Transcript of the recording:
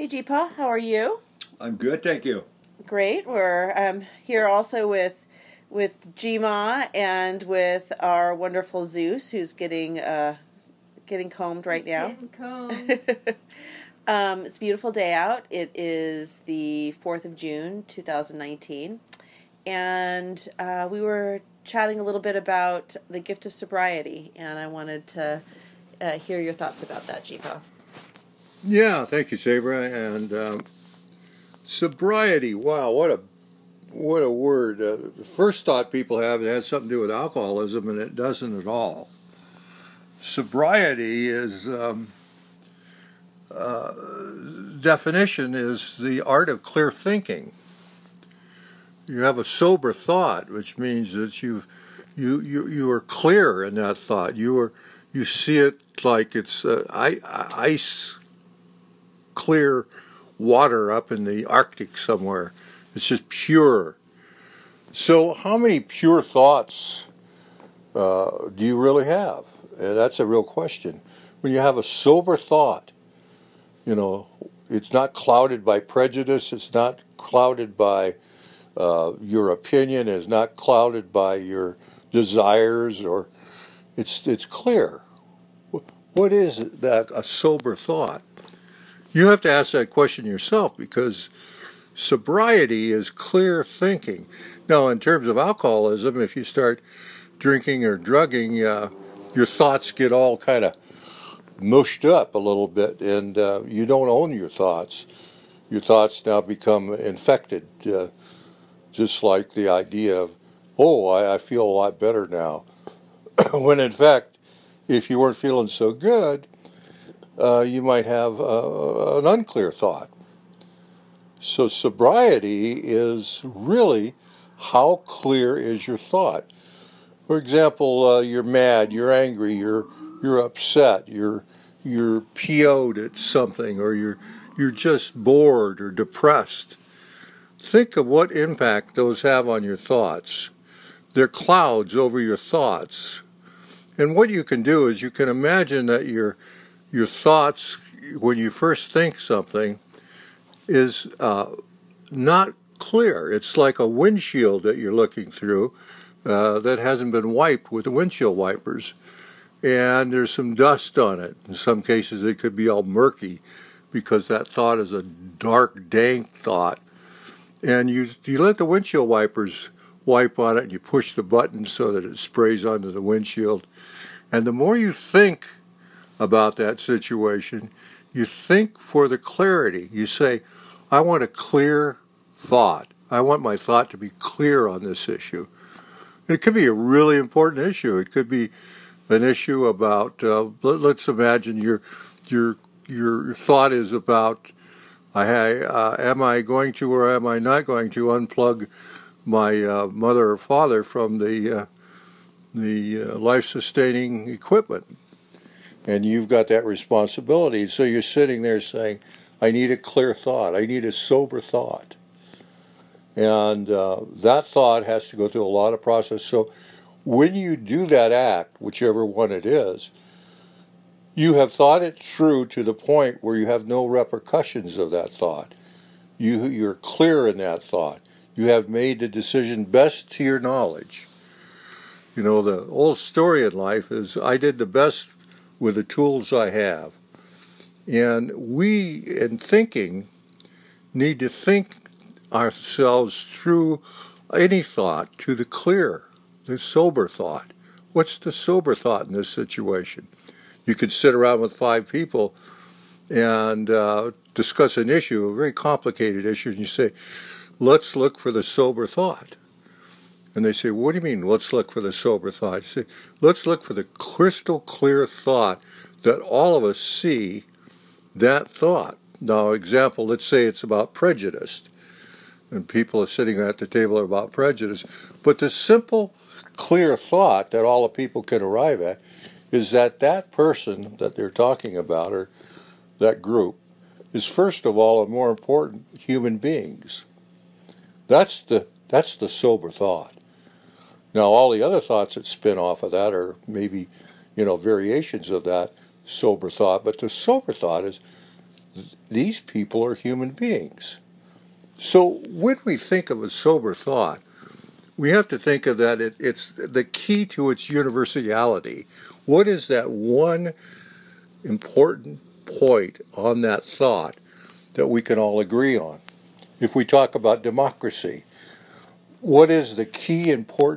Hey, Jeepa, how are you? I'm good, thank you. Great. We're um, here also with with Gma and with our wonderful Zeus, who's getting uh, getting combed right now. Getting combed. um, it's a beautiful day out. It is the fourth of June, two thousand nineteen, and uh, we were chatting a little bit about the gift of sobriety, and I wanted to uh, hear your thoughts about that, Jeepa. Yeah, thank you, Sabra. And um, sobriety. Wow, what a what a word. Uh, the first thought people have it has something to do with alcoholism, and it doesn't at all. Sobriety is um, uh, definition is the art of clear thinking. You have a sober thought, which means that you you you you are clear in that thought. You are you see it like it's uh, ice clear water up in the Arctic somewhere. It's just pure. So, how many pure thoughts uh, do you really have? And that's a real question. When you have a sober thought, you know, it's not clouded by prejudice, it's not clouded by uh, your opinion, it's not clouded by your desires, or it's, it's clear. What is that, a sober thought? You have to ask that question yourself because sobriety is clear thinking. Now, in terms of alcoholism, if you start drinking or drugging, uh, your thoughts get all kind of mushed up a little bit, and uh, you don't own your thoughts. Your thoughts now become infected, uh, just like the idea of, oh, I, I feel a lot better now. when in fact, if you weren't feeling so good, uh, you might have uh, an unclear thought. So, sobriety is really how clear is your thought. For example, uh, you're mad, you're angry, you're you're upset, you're you're PO'd at something, or you're you're just bored or depressed. Think of what impact those have on your thoughts. They're clouds over your thoughts. And what you can do is you can imagine that you're your thoughts when you first think something is uh, not clear. It's like a windshield that you're looking through uh, that hasn't been wiped with the windshield wipers. And there's some dust on it. In some cases, it could be all murky because that thought is a dark, dank thought. And you, you let the windshield wipers wipe on it and you push the button so that it sprays onto the windshield. And the more you think about that situation, you think for the clarity. You say, I want a clear thought. I want my thought to be clear on this issue. And it could be a really important issue. It could be an issue about, uh, let, us imagine your, your, your thought is about, I, uh, am I going to or am I not going to unplug my uh, mother or father from the, uh, the uh, life-sustaining equipment? And you've got that responsibility. So you're sitting there saying, I need a clear thought, I need a sober thought. And uh, that thought has to go through a lot of process. So when you do that act, whichever one it is, you have thought it through to the point where you have no repercussions of that thought. You, you're clear in that thought. You have made the decision best to your knowledge. You know, the old story in life is I did the best with the tools I have. And we, in thinking, need to think ourselves through any thought to the clear, the sober thought. What's the sober thought in this situation? You could sit around with five people and uh, discuss an issue, a very complicated issue, and you say, let's look for the sober thought. And they say, What do you mean, let's look for the sober thought? You say, Let's look for the crystal clear thought that all of us see that thought. Now, example, let's say it's about prejudice, and people are sitting at the table about prejudice. But the simple, clear thought that all the people can arrive at is that that person that they're talking about, or that group, is first of all and more important human beings. That's the that's the sober thought. Now, all the other thoughts that spin off of that are maybe, you know, variations of that sober thought. But the sober thought is these people are human beings. So when we think of a sober thought, we have to think of that it, it's the key to its universality. What is that one important point on that thought that we can all agree on? If we talk about democracy, what is the key important